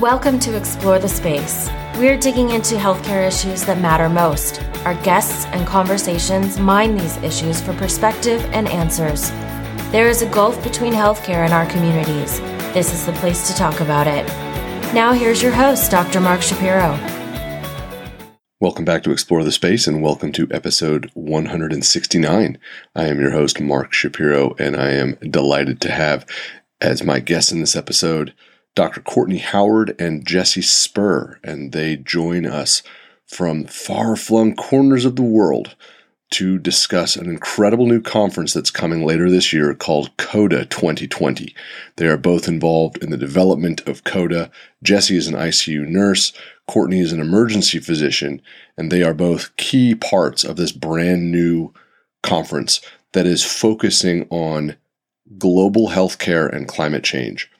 Welcome to Explore the Space. We're digging into healthcare issues that matter most. Our guests and conversations mine these issues for perspective and answers. There is a gulf between healthcare and our communities. This is the place to talk about it. Now, here's your host, Dr. Mark Shapiro. Welcome back to Explore the Space and welcome to episode 169. I am your host, Mark Shapiro, and I am delighted to have as my guest in this episode Dr. Courtney Howard and Jesse Spurr, and they join us from far flung corners of the world to discuss an incredible new conference that's coming later this year called CODA 2020. They are both involved in the development of CODA. Jesse is an ICU nurse, Courtney is an emergency physician, and they are both key parts of this brand new conference that is focusing on global healthcare and climate change.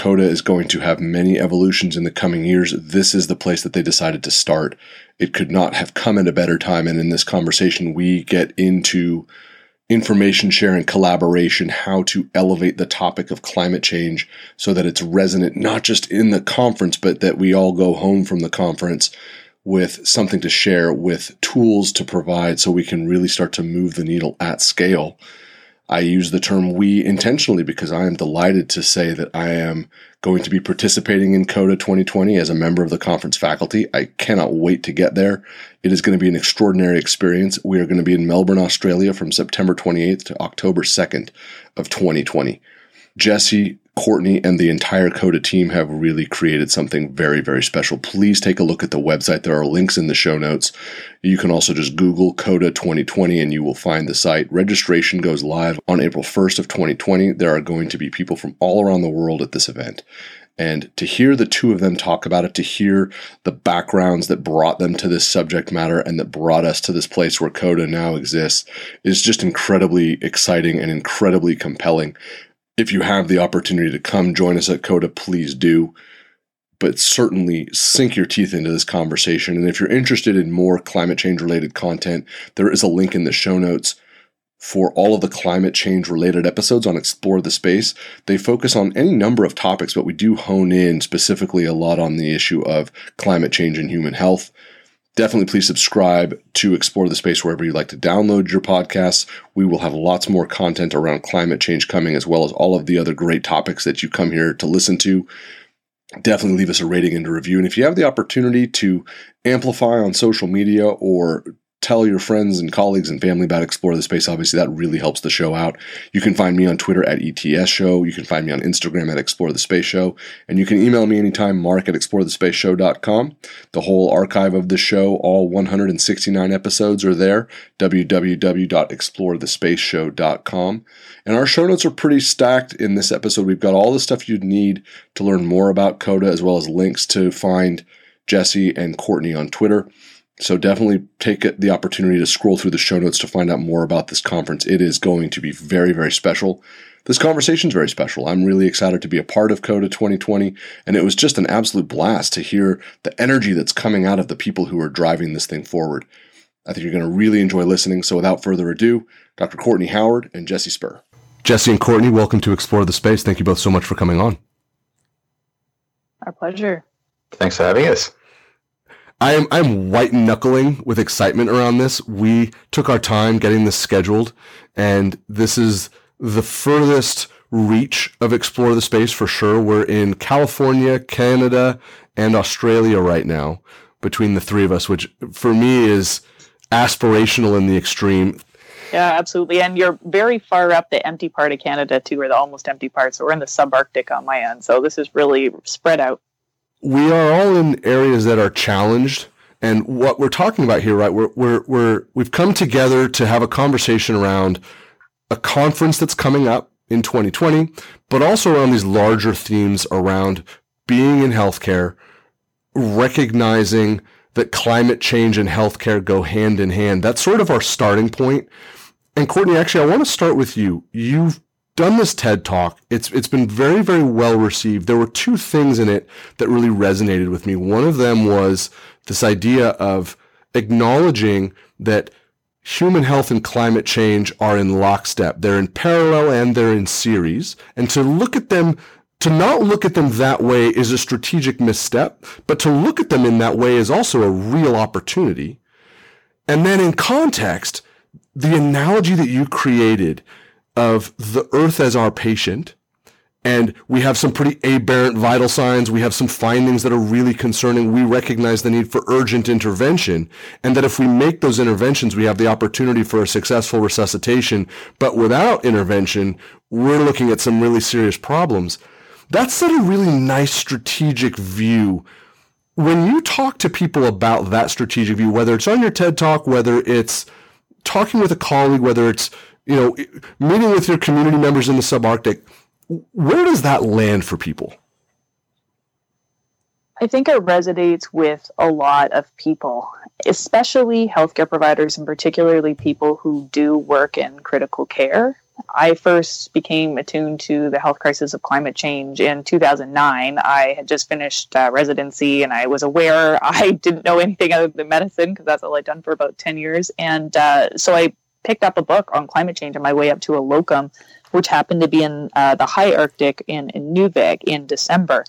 Coda is going to have many evolutions in the coming years. This is the place that they decided to start. It could not have come at a better time. And in this conversation, we get into information sharing, collaboration, how to elevate the topic of climate change so that it's resonant not just in the conference, but that we all go home from the conference with something to share, with tools to provide so we can really start to move the needle at scale I use the term we intentionally because I am delighted to say that I am going to be participating in CODA 2020 as a member of the conference faculty. I cannot wait to get there. It is going to be an extraordinary experience. We are going to be in Melbourne, Australia from September 28th to October 2nd of 2020. Jesse Courtney and the entire Coda team have really created something very, very special. Please take a look at the website. There are links in the show notes. You can also just Google Coda 2020 and you will find the site. Registration goes live on April 1st of 2020. There are going to be people from all around the world at this event. And to hear the two of them talk about it, to hear the backgrounds that brought them to this subject matter and that brought us to this place where Coda now exists is just incredibly exciting and incredibly compelling if you have the opportunity to come join us at Coda, please do. But certainly sink your teeth into this conversation. And if you're interested in more climate change related content, there is a link in the show notes for all of the climate change related episodes on Explore the Space. They focus on any number of topics, but we do hone in specifically a lot on the issue of climate change and human health definitely please subscribe to Explore the Space wherever you like to download your podcasts. We will have lots more content around climate change coming, as well as all of the other great topics that you come here to listen to. Definitely leave us a rating and a review. And if you have the opportunity to amplify on social media or tell your friends and colleagues and family about Explore the Space. Obviously, that really helps the show out. You can find me on Twitter at ETS Show. You can find me on Instagram at Explore the Space Show. And you can email me anytime, mark at explorethespaceshow.com. The whole archive of the show, all 169 episodes are there, www.explorethespaceshow.com. And our show notes are pretty stacked in this episode. We've got all the stuff you'd need to learn more about CODA, as well as links to find Jesse and Courtney on Twitter. So definitely take the opportunity to scroll through the show notes to find out more about this conference. It is going to be very, very special. This conversation is very special. I'm really excited to be a part of CODA 2020, and it was just an absolute blast to hear the energy that's coming out of the people who are driving this thing forward. I think you're going to really enjoy listening. So without further ado, Dr. Courtney Howard and Jesse Spurr. Jesse and Courtney, welcome to Explore the Space. Thank you both so much for coming on. Our pleasure. Thanks for having us. I am I'm white knuckling with excitement around this. We took our time getting this scheduled, and this is the furthest reach of explore the space for sure. We're in California, Canada, and Australia right now between the three of us, which for me is aspirational in the extreme. Yeah, absolutely. And you're very far up the empty part of Canada too, or the almost empty part. So we're in the subarctic on my end. So this is really spread out we are all in areas that are challenged. And what we're talking about here, right? We're, we're, we're, we've come together to have a conversation around a conference that's coming up in 2020, but also around these larger themes around being in healthcare, recognizing that climate change and healthcare go hand in hand. That's sort of our starting point. And Courtney, actually, I want to start with you. You've done this TED talk. It's it's been very very well received. There were two things in it that really resonated with me. One of them was this idea of acknowledging that human health and climate change are in lockstep. They're in parallel and they're in series, and to look at them to not look at them that way is a strategic misstep, but to look at them in that way is also a real opportunity. And then in context, the analogy that you created of the earth as our patient and we have some pretty aberrant vital signs. We have some findings that are really concerning. We recognize the need for urgent intervention and that if we make those interventions, we have the opportunity for a successful resuscitation. But without intervention, we're looking at some really serious problems. That's set a really nice strategic view. When you talk to people about that strategic view, whether it's on your TED talk, whether it's talking with a colleague, whether it's, you know, meeting with your community members in the subarctic, where does that land for people? I think it resonates with a lot of people, especially healthcare providers and particularly people who do work in critical care. I first became attuned to the health crisis of climate change in 2009. I had just finished uh, residency and I was aware I didn't know anything other than medicine because that's all I'd done for about 10 years. And uh, so I picked up a book on climate change on my way up to a locum which happened to be in uh, the high Arctic in, in Inuvik in December.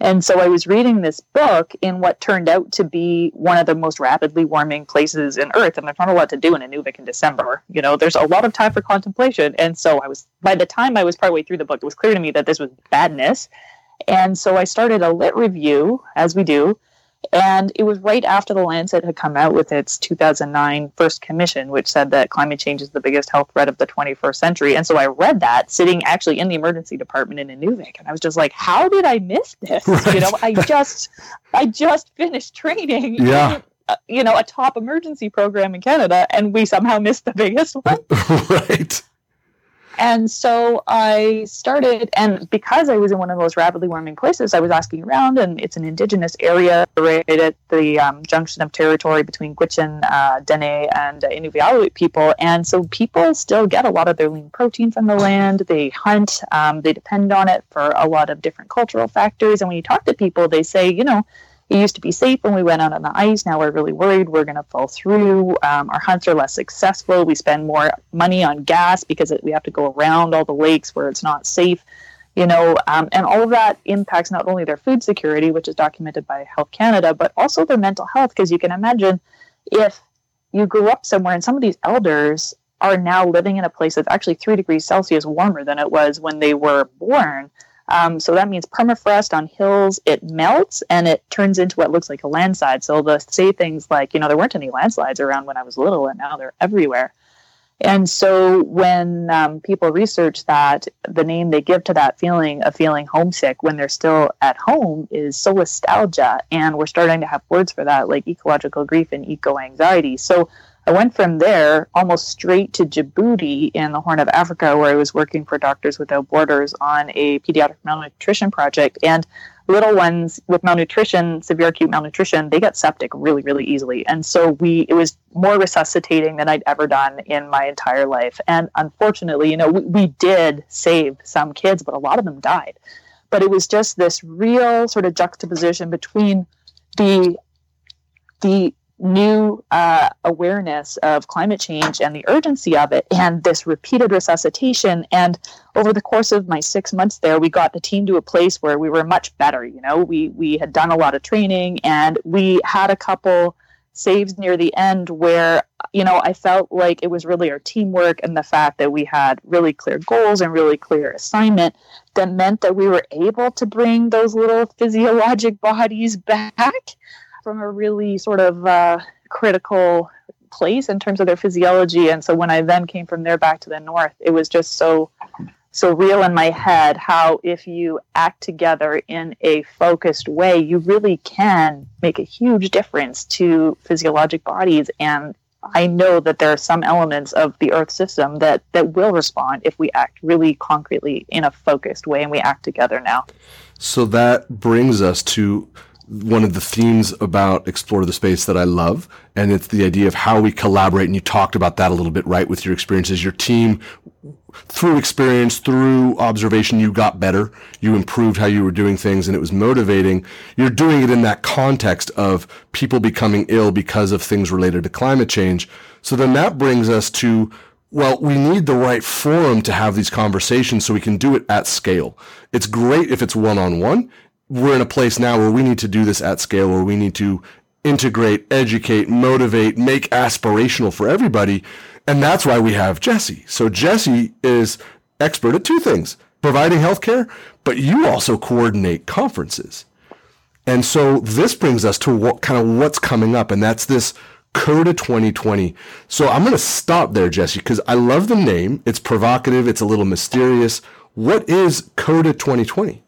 And so I was reading this book in what turned out to be one of the most rapidly warming places in Earth. And there's not a lot to do in Inuvik in December. You know, there's a lot of time for contemplation. And so I was, by the time I was partway through the book, it was clear to me that this was badness. And so I started a lit review, as we do, and it was right after the Lancet had come out with its 2009 first commission, which said that climate change is the biggest health threat of the 21st century. And so I read that sitting actually in the emergency department in Inuvik, and I was just like, "How did I miss this?" Right. You know, I just, I just finished training. Yeah. In, you know, a top emergency program in Canada, and we somehow missed the biggest one. right. And so I started, and because I was in one of those rapidly warming places, I was asking around, and it's an indigenous area right at the um, junction of territory between Gwich'in, uh, Dene, and uh, Inuvialuit people. And so people still get a lot of their lean protein from the land. They hunt, um, they depend on it for a lot of different cultural factors. And when you talk to people, they say, you know, it used to be safe when we went out on the ice. Now we're really worried we're going to fall through. Um, our hunts are less successful. We spend more money on gas because we have to go around all the lakes where it's not safe. You know, um, and all of that impacts not only their food security, which is documented by Health Canada, but also their mental health. Because you can imagine if you grew up somewhere and some of these elders are now living in a place that's actually three degrees Celsius warmer than it was when they were born um, so that means permafrost on hills, it melts and it turns into what looks like a landslide. So they'll say things like, you know, there weren't any landslides around when I was little and now they're everywhere. And so when um, people research that, the name they give to that feeling of feeling homesick when they're still at home is solastalgia. And we're starting to have words for that, like ecological grief and eco anxiety. So I went from there almost straight to Djibouti in the Horn of Africa, where I was working for Doctors Without Borders on a pediatric malnutrition project. And little ones with malnutrition, severe acute malnutrition, they get septic really, really easily. And so we, it was more resuscitating than I'd ever done in my entire life. And unfortunately, you know, we, we did save some kids, but a lot of them died. But it was just this real sort of juxtaposition between the the new uh, awareness of climate change and the urgency of it and this repeated resuscitation. And over the course of my six months there we got the team to a place where we were much better you know? We we had done a lot of training and we had a couple saves near the end where you know i felt like it was really our teamwork and the fact that we had really clear goals and really clear assignment that meant that we were able to bring those little physiologic bodies back from a really sort of uh, critical place in terms of their physiology. And so when I then came from there back to the north, it was just so so real in my head how if you act together in a focused way, you really can make a huge difference to physiologic bodies. And I know that there are some elements of the Earth system that that will respond if we act really concretely in a focused way, and we act together now. So that brings us to one of the themes about Explore the Space that I love. And it's the idea of how we collaborate. And you talked about that a little bit, right? With your experiences, your team, through experience, through observation, you got better. You improved how you were doing things and it was motivating. You're doing it in that context of people becoming ill because of things related to climate change. So then that brings us to Well, we need the right forum to have these conversations so we can do it at scale. It's great if it's one on one. We're in a place now where we need to do this at scale, where we need to integrate, educate, motivate, make aspirational for everybody. And that's why we have Jesse. So Jesse is expert at two things, providing healthcare, but you also coordinate conferences. And so this brings us to what kind of what's coming up. And that's this CODA 2020. So I'm going to stop there, Jesse, because I love the name. It's provocative. It's a little mysterious. What is CODA 2020?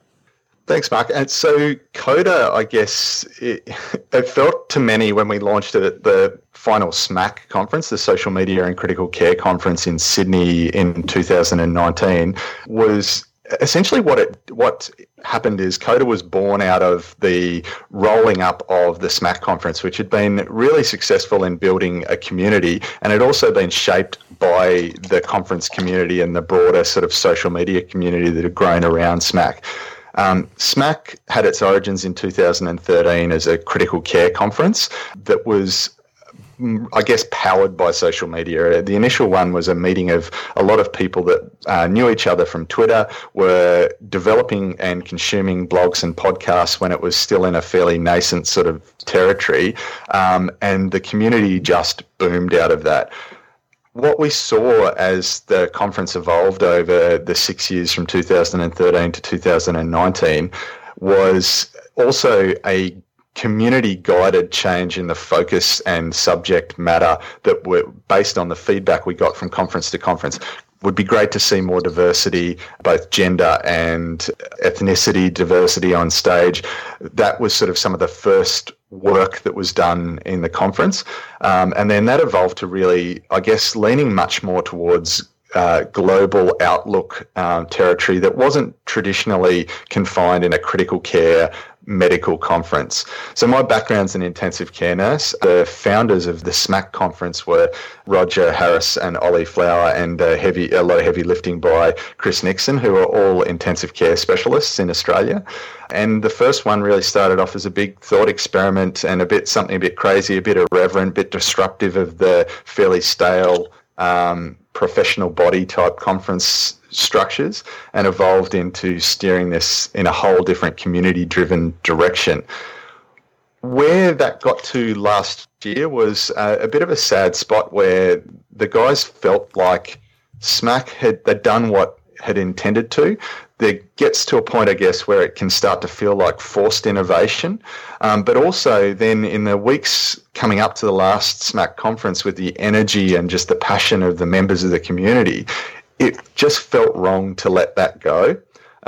Thanks, Mark. And so CODA, I guess, it, it, felt to many when we launched it at the final SMACC conference, the Social Media and Critical Care Conference in Sydney in 2019, was essentially what it what happened is CODA was born out of the rolling up of the SMACC conference, which had been really successful in building a community, and had also been shaped by the conference community and the broader sort of social media community that had grown around SMACC. Um, SMACC had its origins in 2013 as a critical care conference that was I guess, powered by social media. The initial one was a meeting of a lot of people that uh, knew each other from Twitter, were developing and consuming blogs and podcasts when it was still in a fairly nascent sort of territory. Um, and the community just boomed out of that what we saw as the conference evolved over the six years from 2013 to 2019 was also a community guided change in the focus and subject matter that were based on the feedback we got from conference to conference would be great to see more diversity, both gender and ethnicity diversity on stage. That was sort of some of the first work that was done in the conference. Um, and then that evolved to really, I guess, leaning much more towards uh, global outlook um, territory that wasn't traditionally confined in a critical care medical conference. So my background's an intensive care nurse. The founders of the SMACC conference were Roger Harris and Ollie Flower, and a heavy a lot of heavy lifting by Chris Nickson, who are all intensive care specialists in Australia. And the first one really started off as a big thought experiment and a bit something a bit crazy, a bit irreverent, a bit disruptive of the fairly stale um, professional body type conference structures and evolved into steering this in a whole different community driven direction. Where that got to last year was uh, a bit of a sad spot where the guys felt like SMACC had they'd done what had intended to. There gets to a point, I guess, where it can start to feel like forced innovation. Um, but also, then in the weeks coming up to the last SMACC conference, with the energy and just the passion of the members of the community, it just felt wrong to let that go.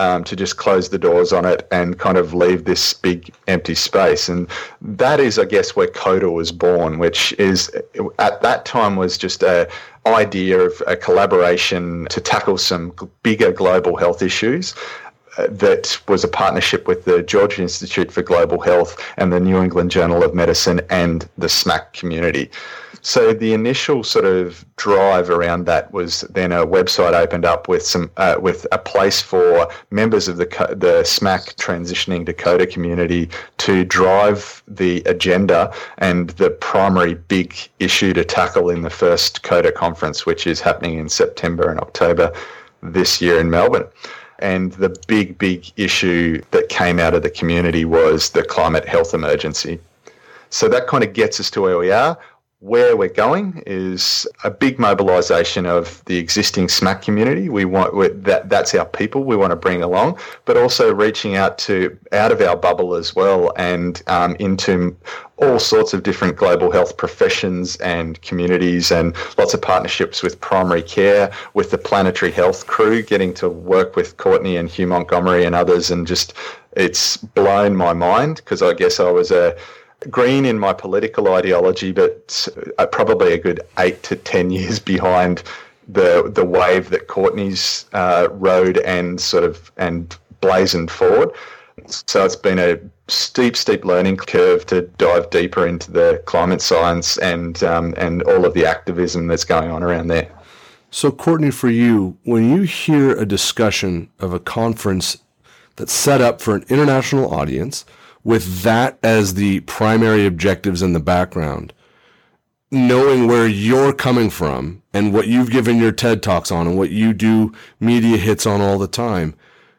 Um, to just close the doors on it and kind of leave this big empty space. And that is, I guess, where CODA was born, which is at that time was just a idea of a collaboration to tackle some bigger global health issues uh, that was a partnership with the George Institute for Global Health and the New England Journal of Medicine and the SMACC community. So the initial sort of drive around that was then a website opened up with some uh, with a place for members of the the SMACC transitioning to CODA community to drive the agenda and the primary big issue to tackle in the first CODA conference, which is happening in September and October this year in Melbourne. And the big, big issue that came out of the community was the climate health emergency. So that kind of gets us to where we are where we're going is a big mobilisation of the existing SMACC community. We want that that's our people we want to bring along, but also reaching out to out of our bubble as well and um, into all sorts of different global health professions and communities, and lots of partnerships with primary care, with the planetary health crew, getting to work with Courtney and Hugh Montgomery and others, and just it's blown my mind because I guess I was a green in my political ideology, but uh, probably a good eight to ten years behind the the wave that Courtney's uh, rode and sort of and blazoned forward. So it's been a steep, steep learning curve to dive deeper into the climate science and um, and all of the activism that's going on around there. So, Courtney, for you, when you hear a discussion of a conference that's set up for an international audience, with that as the primary objectives in the background, knowing where you're coming from and what you've given your TED Talks on and what you do media hits on all the time,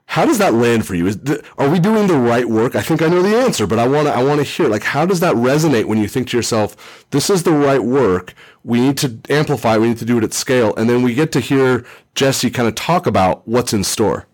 how does that land for you? Is the, are we doing the right work? I think I know the answer, but I want to I want to hear like how does that resonate when you think to yourself, this is the right work. We need to amplify. We need to do it at scale, and then we get to hear Jesse kind of talk about what's in store.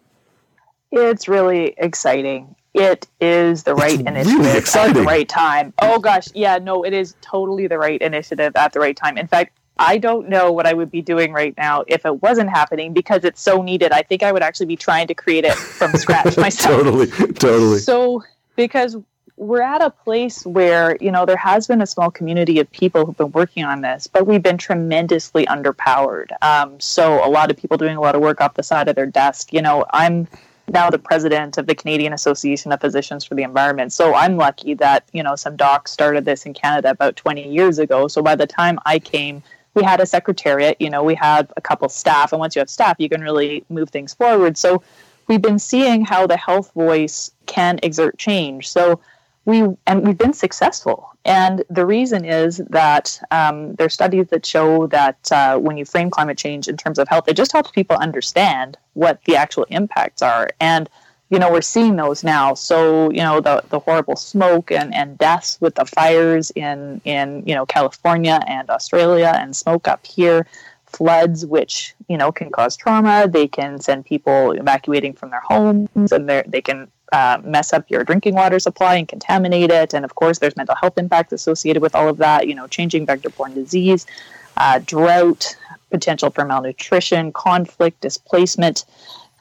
It's really exciting. It is the right initiative really at the right time. Oh gosh, yeah, no, it is totally the right initiative at the right time. In fact, I don't know what I would be doing right now if it wasn't happening because it's so needed. I think I would actually be trying to create it from scratch myself. totally, totally. So, because we're at a place where, you know, there has been a small community of people who've been working on this, but we've been tremendously underpowered. Um, so, a lot of people doing a lot of work off the side of their desk. You know, I'm now the president of the Canadian Association of Physicians for the Environment. So I'm lucky that, you know, some docs started this in Canada about 20 years ago. So by the time I came, we had a secretariat, you know, we had a couple staff, and once you have staff, you can really move things forward. So we've been seeing how the health voice can exert change. So we and we've been successful. And the reason is that um, there are studies that show that uh, when you frame climate change in terms of health, it just helps people understand what the actual impacts are. And you know, we're seeing those now. So, you know, the, the horrible smoke and, and deaths with the fires in, in, you know, California and Australia and smoke up here, floods, which, you know, can cause trauma. They can send people evacuating from their homes and they can uh, mess up your drinking water supply and contaminate it. And of course, there's mental health impacts associated with all of that, you know, changing vector borne disease, uh, drought, potential for malnutrition, conflict, displacement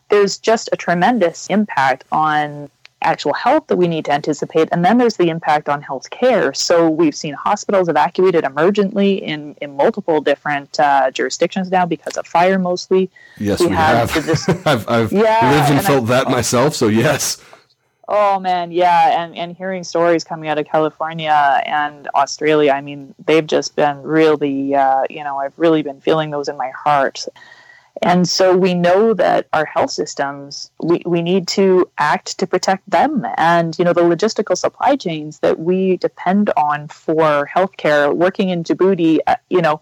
there's just a tremendous impact on actual health that we need to anticipate. And then there's the impact on health care. So we've seen hospitals evacuated emergently in, in multiple different uh, jurisdictions now because of fire mostly. Yes, we, we have. have. I've, I've yeah, lived and, and felt I, that myself, so yes. Oh man, yeah, and and hearing stories coming out of California and Australia, I mean, they've just been really, uh, you know, I've really been feeling those in my heart. And so we know that our health systems, we, we need to act to protect them. And, you know, the logistical supply chains that we depend on for healthcare working in Djibouti, uh, you know,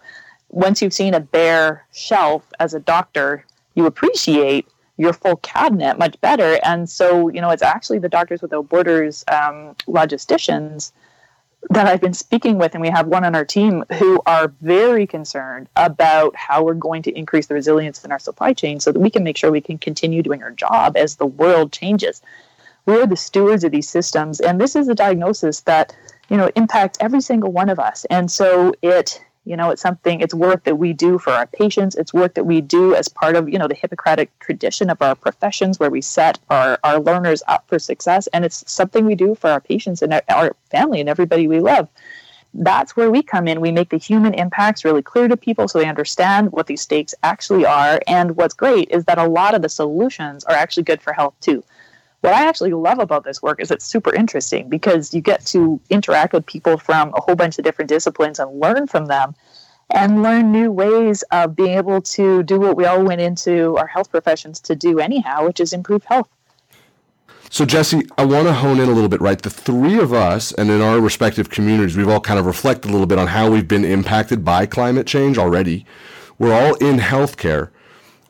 once you've seen a bare shelf as a doctor, you appreciate your full cabinet much better. And so, you know, it's actually the Doctors Without Borders um, logisticians that I've been speaking with, and we have one on our team who are very concerned about how we're going to increase the resilience in our supply chain so that we can make sure we can continue doing our job as the world changes. We are the stewards of these systems, and this is a diagnosis that you know impacts every single one of us. And so it you know, it's something, it's work that we do for our patients. It's work that we do as part of, you know, the Hippocratic tradition of our professions where we set our, our learners up for success. And it's something we do for our patients and our family and everybody we love. That's where we come in. We make the human impacts really clear to people so they understand what these stakes actually are. And what's great is that a lot of the solutions are actually good for health too what I actually love about this work is it's super interesting because you get to interact with people from a whole bunch of different disciplines and learn from them and learn new ways of being able to do what we all went into our health professions to do anyhow, which is improve health. So, Jesse, I want to hone in a little bit, right? The three of us and in our respective communities, we've all kind of reflected a little bit on how we've been impacted by climate change already. We're all in healthcare.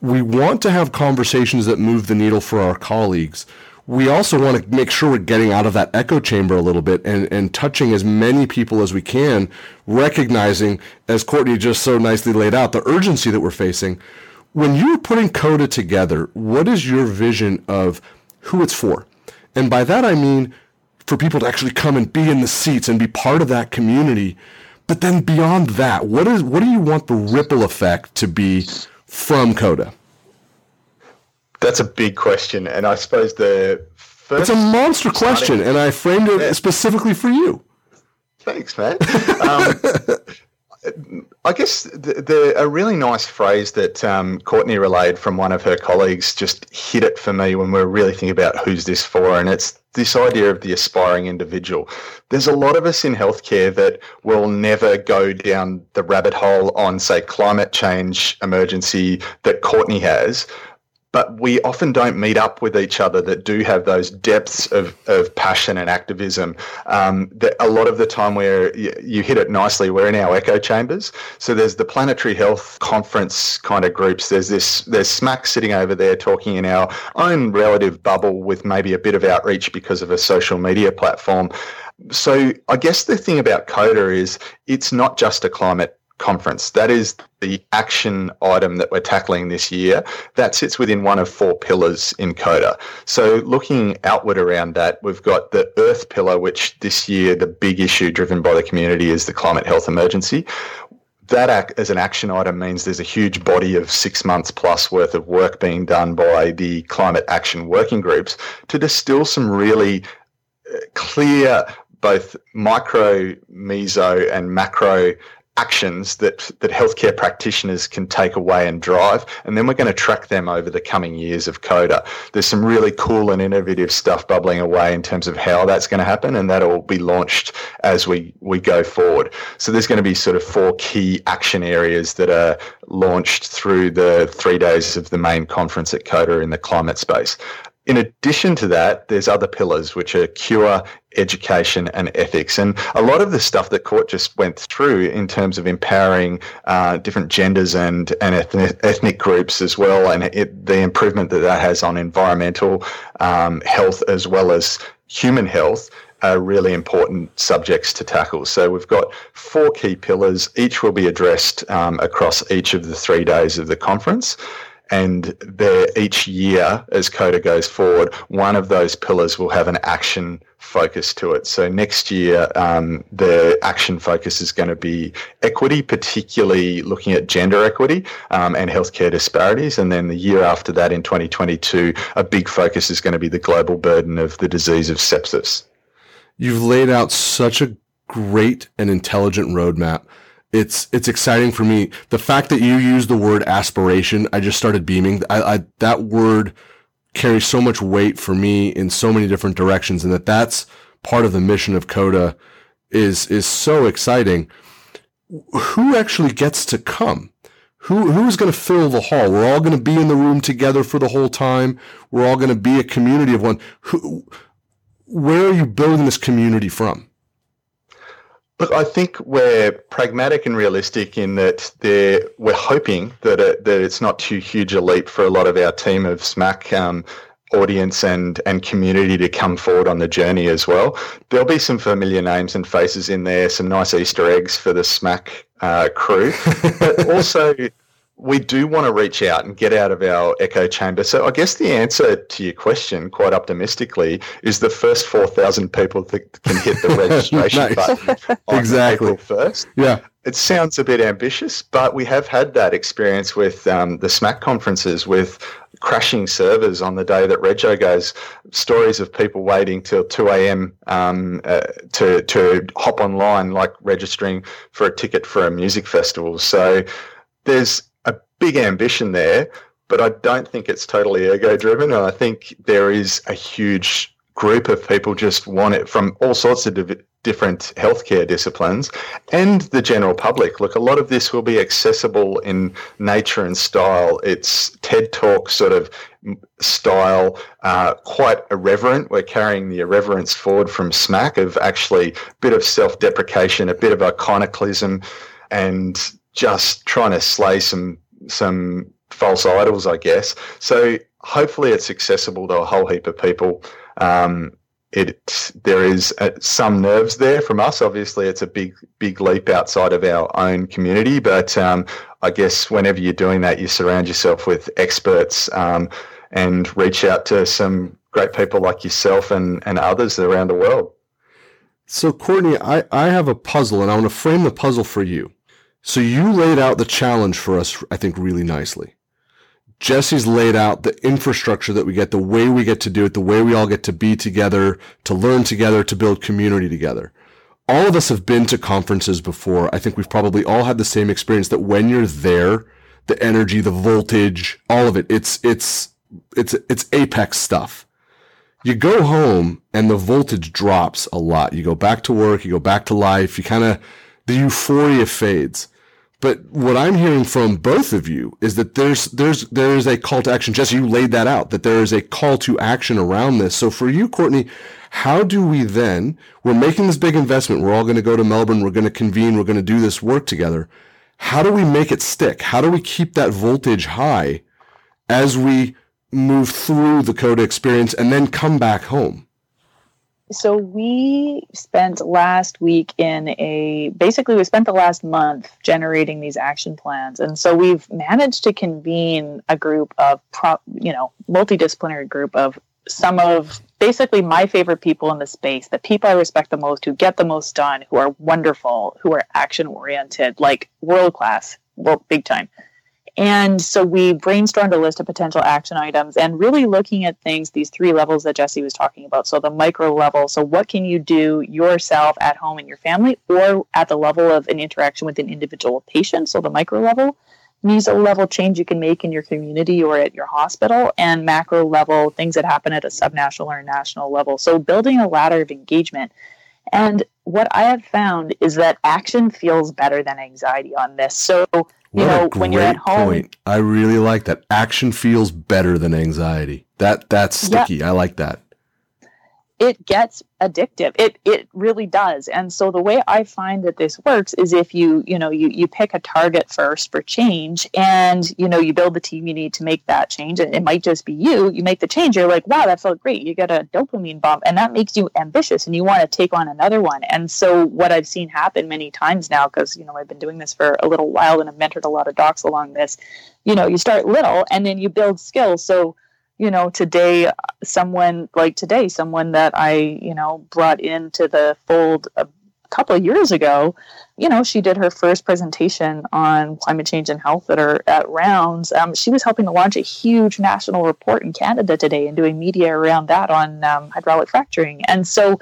We want to have conversations that move the needle for our colleagues we also want to make sure we're getting out of that echo chamber a little bit and, and touching as many people as we can, recognizing, as Courtney just so nicely laid out, the urgency that we're facing. When you're putting CODA together, what is your vision of who it's for? And by that I mean for people to actually come and be in the seats and be part of that community. But then beyond that, what is what do you want the ripple effect to be from CODA? That's a big question, and I suppose the first. It's a monster question, and I framed it yeah. specifically for you. Thanks, man. Um, I guess the, the, a really nice phrase that um, Courtney relayed from one of her colleagues just hit it for me when we are really thinking about who's this for, and it's this idea of the aspiring individual. There's a lot of us in healthcare that will never go down the rabbit hole on, say, climate change emergency that Courtney has, but we often don't meet up with each other that do have those depths of, of passion and activism. Um, that a lot of the time, where you, you hit it nicely, we're in our echo chambers. So there's the planetary health conference kind of groups. There's this there's SMACC sitting over there talking in our own relative bubble with maybe a bit of outreach because of a social media platform. So I guess the thing about CODA is it's not just a climate conference. That is the action item that we're tackling this year. That sits within one of four pillars in CODA. So looking outward around that, we've got the Earth pillar, which this year the big issue driven by the community is the climate health emergency. That act as an action item means there's a huge body of six months plus worth of work being done by the climate action working groups to distill some really uh, clear both micro, meso, and macro actions that that healthcare practitioners can take away and drive and then we're going to track them over the coming years of coda. There's some really cool and innovative stuff bubbling away in terms of how that's going to happen and that'll be launched as we we go forward. So there's going to be sort of four key action areas that are launched through the 3 days of the main conference at coda in the climate space in addition to that, there's other pillars, which are cure, education, and ethics. And a lot of the stuff that Court just went through in terms of empowering uh, different genders and, and ethnic, ethnic groups as well, and it, the improvement that that has on environmental um, health as well as human health are really important subjects to tackle. So we've got four key pillars. Each will be addressed um, across each of the three days of the conference and there each year as coda goes forward one of those pillars will have an action focus to it. So next year um, the action focus is going to be equity particularly looking at gender equity um, and healthcare disparities. And then the year after that in 2022 a big focus is going to be the global burden of the disease of sepsis. You've laid out such a great and intelligent roadmap it's it's exciting for me. The fact that you use the word aspiration, I just started beaming. I, I, that word carries so much weight for me in so many different directions, and that that's part of the mission of Coda is is so exciting. Who actually gets to come? Who who is going to fill the hall? We're all going to be in the room together for the whole time. We're all going to be a community of one. Who? Where are you building this community from? Look, I think we're pragmatic and realistic in that we're hoping that it, that it's not too huge a leap for a lot of our team of SMACC um, audience and and community to come forward on the journey as well. There'll be some familiar names and faces in there, some nice Easter eggs for the SMACC uh, crew, but also we do want to reach out and get out of our echo chamber. So I guess the answer to your question, quite optimistically, is the first 4,000 people that can hit the registration button on exactly. April 1st. Yeah. It sounds a bit ambitious, but we have had that experience with um, the SMACC conferences with crashing servers on the day that Rego goes. Stories of people waiting till 2 a.m. Um, uh, to, to hop online, like registering for a ticket for a music festival. So there's big ambition there, but I don't think it's totally ego driven. And I think there is a huge group of people just want it from all sorts of div- different healthcare disciplines and the general public. Look, a lot of this will be accessible in nature and style. It's TED Talk sort of style, uh, quite irreverent. We're carrying the irreverence forward from SMACC of actually a bit of self deprecation, a bit of iconoclasm, and just trying to slay some some false idols, I guess. So hopefully it's accessible to a whole heap of people. Um, it there is uh, some nerves there from us. Obviously, it's a big big leap outside of our own community, but um, I guess whenever you're doing that, you surround yourself with experts um, and reach out to some great people like yourself and, and others around the world. So, Courtney, I, I have a puzzle, and I want to frame the puzzle for you. So you laid out the challenge for us, I think, really nicely. Jesse's laid out the infrastructure that we get, the way we get to do it, the way we all get to be together, to learn together, to build community together. All of us have been to conferences before. I think we've probably all had the same experience that when you're there, the energy, the voltage, all of it, it's, it's, it's, it's apex stuff. You go home and the voltage drops a lot. You go back to work, you go back to life, you kind of, the euphoria fades. But what I'm hearing from both of you is that there's there's there is a call to action. Jesse, you laid that out that there is a call to action around this. So for you, Courtney, how do we then? We're making this big investment. We're all going to go to Melbourne. We're going to convene. We're going to do this work together. How do we make it stick? How do we keep that voltage high as we move through the CODA experience and then come back home? So we spent last week in a basically we spent the last month generating these action plans, and so we've managed to convene a group of pro, you know multidisciplinary group of some of basically my favorite people in the space, the people I respect the most, who get the most done, who are wonderful, who are action oriented, like world class, world big time. And so we brainstormed a list of potential action items and really looking at things, these three levels that Jesse was talking about. So the micro level, so what can you do yourself at home in your family or at the level of an interaction with an individual patient? So the micro level, meso level change you can make in your community or at your hospital, and macro level things that happen at a subnational or national level. So building a ladder of engagement. And what I have found is that action feels better than anxiety on this. So you know, when you're at home. Point. I really like that. Action feels better than anxiety. That that's sticky. Yeah. I like that it gets addictive. It it really does. And so the way i find that this works is if you you know you you pick a target first for change and you know you build the team you need to make that change. And it might just be you. You make the change you're like wow that felt great. You get a dopamine bump and that makes you ambitious and you want to take on another one. And so what i've seen happen many times now because you know i've been doing this for a little while and i've mentored a lot of docs along this you know you start little and then you build skills. So you know today someone like today someone that i you know brought into the fold a couple of years ago you know she did her first presentation on climate change and health that are at rounds. Um, she was helping to launch a huge national report in canada today and doing media around that on um, hydraulic fracturing. And so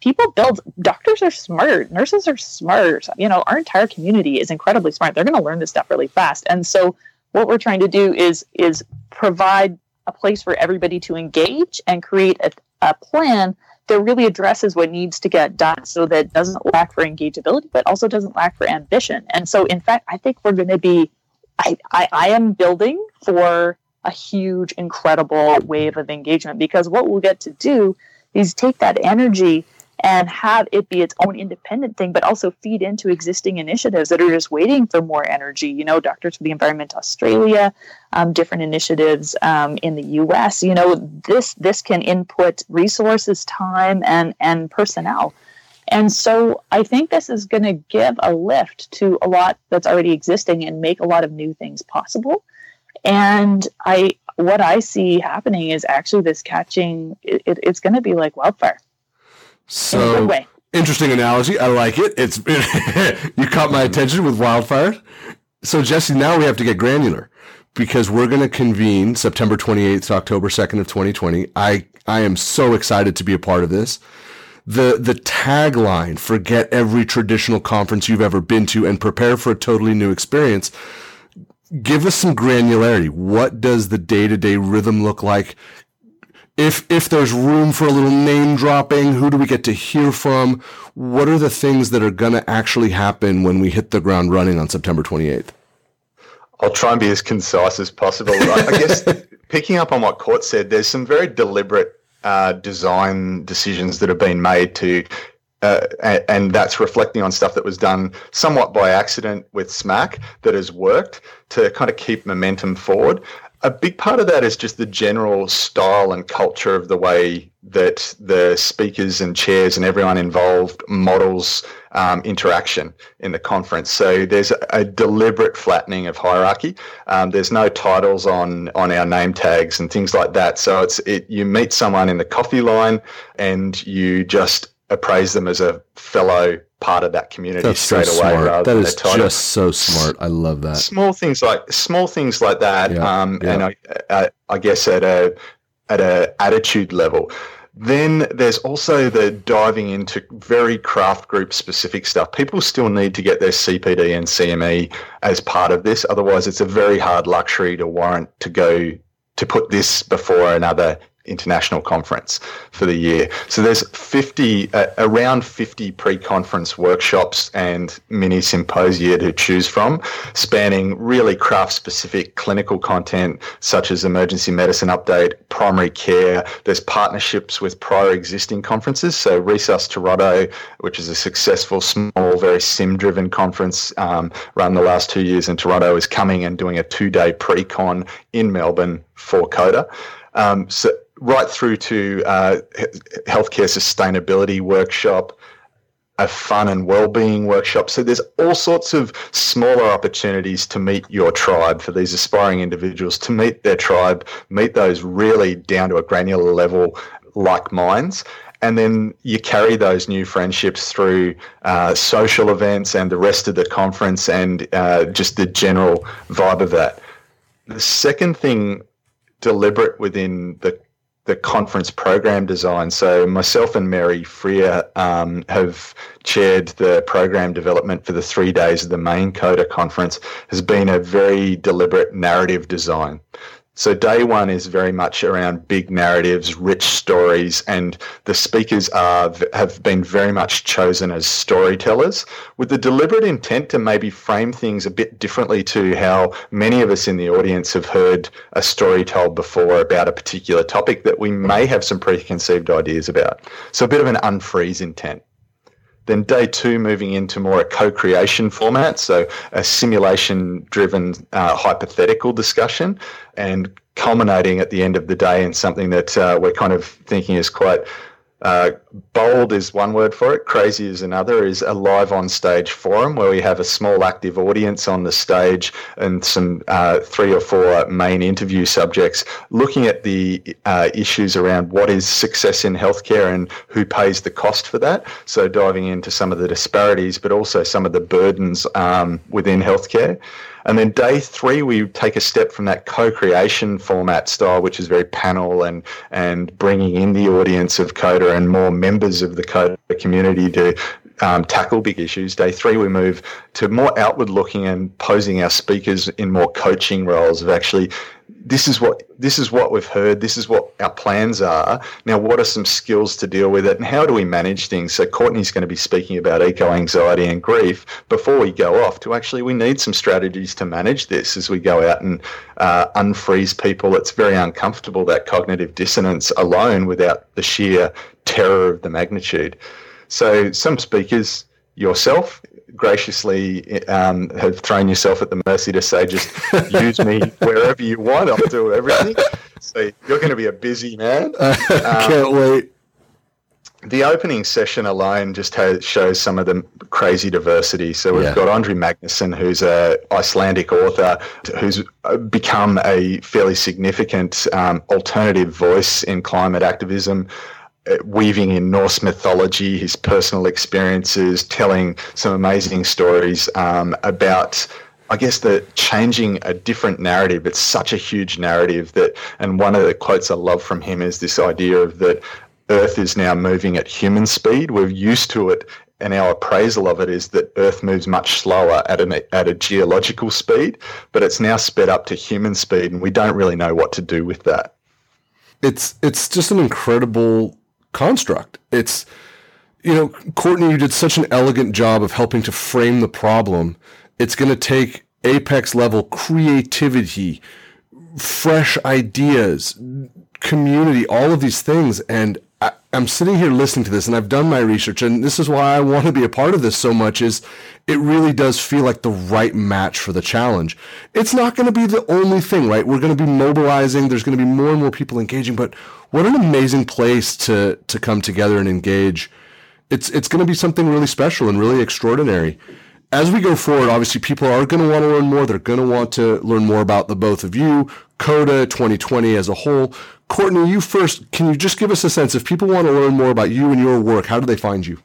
people build doctors are smart nurses are smart you know our entire community is incredibly smart. They're going to learn this stuff really fast. And so what we're trying to do is is provide a place for everybody to engage and create a, a plan that really addresses what needs to get done so that doesn't lack for engageability but also doesn't lack for ambition. And so in fact i think we're going to be I, I, I am building for a huge incredible wave of engagement because what we'll get to do is take that energy and have it be its own independent thing, but also feed into existing initiatives that are just waiting for more energy. You know, Doctors for the Environment Australia, um, different initiatives um, in the U.S. You know, this this can input resources, time, and and personnel. And so I think this is going to give a lift to a lot that's already existing and make a lot of new things possible. And I, what I see happening is actually this catching. It, it, it's going to be like wildfire so interesting analogy. I like it. It's you caught my attention with wildfire. So Jesse, now we have to get granular because we're going to convene September 28th to October 2nd of 2020. I I am so excited to be a part of this. The the tagline, forget every traditional conference you've ever been to and prepare for a totally new experience. Give us some granularity. What does the day-to-day rhythm look like? If if there's room for a little name dropping, who do we get to hear from? What are the things that are going to actually happen when we hit the ground running on September 28th? I'll try and be as concise as possible. I guess picking up on what Court said, there's some very deliberate uh, design decisions that have been made to uh, and, and, that's reflecting on stuff that was done somewhat by accident with SMACC that has worked to kind of keep momentum forward a big part of that is just the general style and culture of the way that the speakers and chairs and everyone involved models um, interaction in the conference. So there's a, deliberate flattening of hierarchy. Um, there's no titles on on our name tags and things like that. So it's it you meet someone in the coffee line and you just appraise them as a fellow part of that community That's straight so away. That is just so smart. I love that. Small things like small things like that, yeah, um, yeah. and I, I, I guess at a at a attitude level. Then there's also the diving into very craft group specific stuff. People still need to get their CPD and CME as part of this. Otherwise, it's a very hard luxury to warrant to go to put this before another international conference for the year. So there's 50, uh, around 50 pre-conference workshops and mini symposia to choose from, spanning really craft-specific clinical content such as emergency medicine update, primary care. There's partnerships with prior existing conferences. So Resus Toronto, which is a successful, small, very sim-driven conference um, run the last two years in Toronto, is coming and doing a two-day pre-con in Melbourne for CODA. Um, so right through to uh, healthcare sustainability workshop, a fun and well-being workshop. So there's all sorts of smaller opportunities to meet your tribe for these aspiring individuals to meet their tribe, meet those really down to a granular level like minds. And then you carry those new friendships through uh, social events and the rest of the conference and uh, just the general vibe of that. The second thing deliberate within the the conference program design. So myself and Mary Freer um, have chaired the program development for the three days of the main CODA conference. Has been a very deliberate narrative design. So day one is very much around big narratives, rich stories, and the speakers are have been very much chosen as storytellers with the deliberate intent to maybe frame things a bit differently to how many of us in the audience have heard a story told before about a particular topic that we may have some preconceived ideas about. So a bit of an unfreeze intent. Then day two, moving into more a co-creation format, so a simulation-driven uh, hypothetical discussion, and culminating at the end of the day in something that uh, we're kind of thinking is quite uh, bold is one word for it, crazy is another, is a live on stage forum where we have a small active audience on the stage and some uh, three or four main interview subjects looking at the uh, issues around what is success in healthcare and who pays the cost for that. So diving into some of the disparities, but also some of the burdens um, within healthcare. And then day three, we take a step from that co-creation format style, which is very panel and and bringing in the audience of Coda and more members of the Coda community to um, tackle big issues. Day three, we move to more outward looking and posing our speakers in more coaching roles of actually this is what this is what we've heard. This is what our plans are. Now, what are some skills to deal with it, and how do we manage things? So, Courtney's going to be speaking about eco anxiety and grief before we go off. To actually, we need some strategies to manage this as we go out and uh, unfreeze people. It's very uncomfortable that cognitive dissonance alone, without the sheer terror of the magnitude. So, some speakers yourself graciously um, have thrown yourself at the mercy to say, just use me wherever you want. I'll do everything. So you're going to be a busy man. Um, can't wait. The opening session alone just has, shows some of the crazy diversity. So we've yeah. got Andri Magnason, who's a Icelandic author, who's become a fairly significant um, alternative voice in climate activism weaving in Norse mythology, his personal experiences, telling some amazing stories um, about. I guess the changing a different narrative. It's such a huge narrative that, and one of the quotes I love from him is this idea of that Earth is now moving at human speed. We're used to it, and our appraisal of it is that Earth moves much slower at an at a geological speed, but it's now sped up to human speed, and we don't really know what to do with that. It's it's just an incredible construct. It's, you know, Courtney, you did such an elegant job of helping to frame the problem. It's going to take apex level creativity, fresh ideas, community, all of these things. And I, am sitting here listening to this and I've done my research and this is why I want to be a part of this so much is it really does feel like the right match for the challenge. It's not going to be the only thing, right? We're going to be mobilizing. There's going to be more and more people engaging, but what an amazing place to, to come together and engage. It's, it's going to be something really special and really extraordinary. As we go forward, obviously people are going to want to learn more. They're going to want to learn more about the both of you, CODA 2020 as a whole. Courtney, you first. Can you just give us a sense if people want to learn more about you and your work, how do they find you?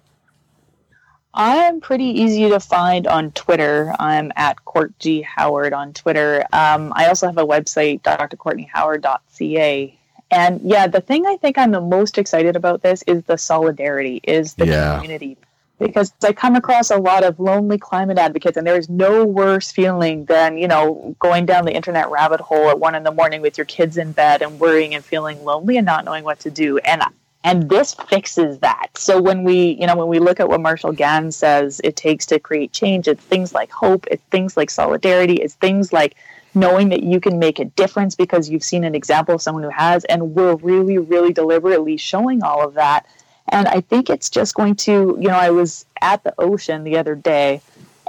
I'm pretty easy to find on Twitter. I'm at Court G Howard on Twitter. Um, I also have a website, drcourtneyhoward.ca. And yeah, the thing I think I'm the most excited about this is the solidarity, is the yeah. community. because I come across a lot of lonely climate advocates, and there is no worse feeling than you know going down the internet rabbit hole at one in the morning with your kids in bed and worrying and feeling lonely and not knowing what to do. And and this fixes that. So when we you know when we look at what Marshall Ganz says it takes to create change, it's things like hope, it's things like solidarity, it's things like knowing that you can make a difference because you've seen an example of someone who has, and we're really really deliberately showing all of that and I think it's just going to, you know, I was at the ocean the other day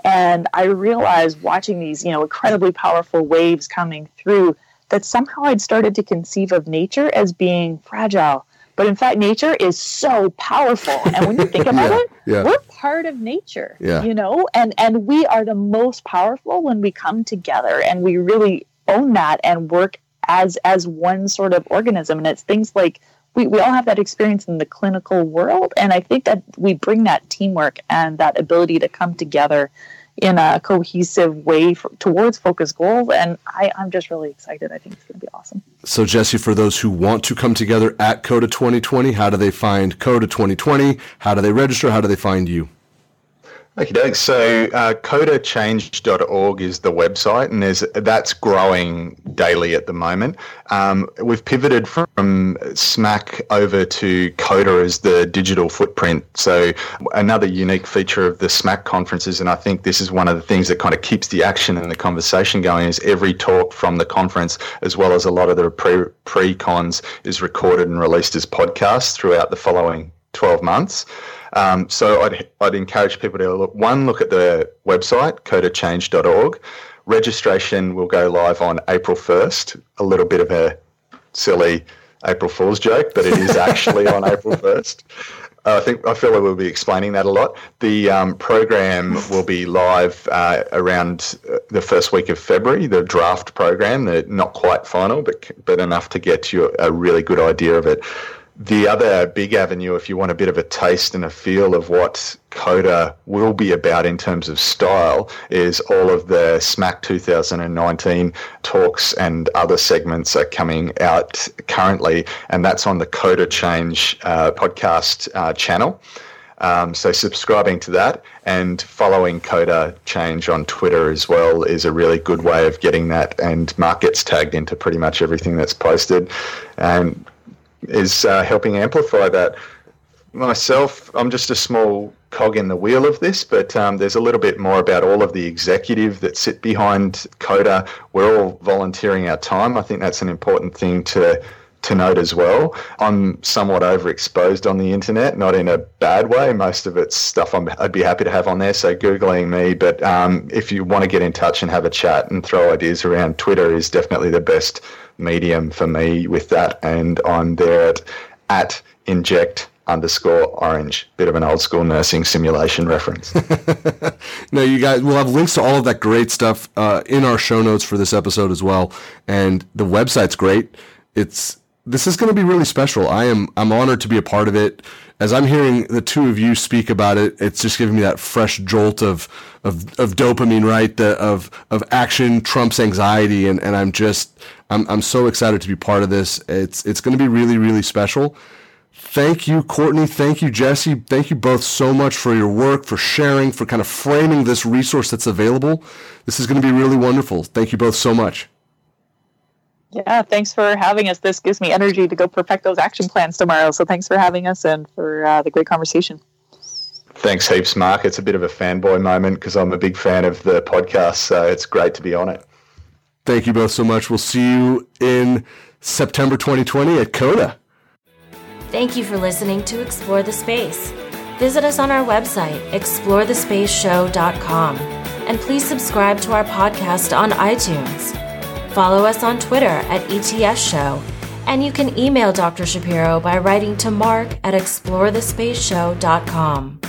and I realized watching these, you know, incredibly powerful waves coming through that somehow I'd started to conceive of nature as being fragile. But in fact, nature is so powerful. And when you think about yeah, it, yeah. we're part of nature, Yeah. you know, and, and we are the most powerful when we come together and we really own that and work as as one sort of organism. And it's things like we, we all have that experience in the clinical world. And I think that we bring that teamwork and that ability to come together in a cohesive way for, towards focus goals. And I, I'm just really excited. I think it's going to be awesome. So, Jesse, for those who want to come together at CODA 2020, how do they find CODA 2020? How do they register? How do they find you? Okay. So uh, codachange.org is the website, and there's that's growing daily at the moment. Um, we've pivoted from SMACC over to Coda as the digital footprint. So another unique feature of the SMACC conferences, and I think this is one of the things that kind of keeps the action and the conversation going, is every talk from the conference, as well as a lot of the pre cons, is recorded and released as podcasts throughout the following 12 months. Um, so I'd, I'd encourage people to look, one, look at the website, codachange.org. Registration will go live on April 1st. A little bit of a silly April Fool's joke, but it is actually on April 1st. Uh, I think I feel like we'll be explaining that a lot. The um, program will be live uh, around uh, the first week of February. The draft program, the not quite final, but but enough to get you a really good idea of it. The other big avenue, if you want a bit of a taste and a feel of what Coda will be about in terms of style, is all of the SMACC 2019 talks and other segments are coming out currently, and that's on the Coda Change uh, podcast uh, channel. Um, so subscribing to that and following Coda Change on Twitter as well is a really good way of getting that. And Mark gets tagged into pretty much everything that's posted, and is uh, helping amplify that. Myself, I'm just a small cog in the wheel of this, but um, there's a little bit more about all of the executive that sit behind Coda. We're all volunteering our time. I think that's an important thing to to note as well. I'm somewhat overexposed on the internet, not in a bad way. Most of it's stuff i would be happy to have on there. So googling me, but um, if you want to get in touch and have a chat and throw ideas around, Twitter is definitely the best medium for me with that. And I'm there at at inject underscore orange. Bit of an old school nursing simulation reference. no, you guys, we'll have links to all of that great stuff uh, in our show notes for this episode as well. And the website's great. It's this is going to be really special. I am I'm honored to be a part of it. As I'm hearing the two of you speak about it, it's just giving me that fresh jolt of of, of dopamine, right? The of of action trumps anxiety, and, and I'm just I'm I'm so excited to be part of this. It's it's going to be really really special. Thank you, Courtney. Thank you, Jesse. Thank you both so much for your work, for sharing, for kind of framing this resource that's available. This is going to be really wonderful. Thank you both so much. Yeah, thanks for having us. This gives me energy to go perfect those action plans tomorrow. So thanks for having us and for uh, the great conversation. Thanks heaps, Mark. It's a bit of a fanboy moment because I'm a big fan of the podcast. So it's great to be on it. Thank you both so much. We'll see you in September 2020 at CODA. Thank you for listening to Explore the Space. Visit us on our website, explorethespaceshow.com, and please subscribe to our podcast on iTunes. Follow us on Twitter at ETS Show, and you can email Dr. Shapiro by writing to mark at explorethespaceshow.com.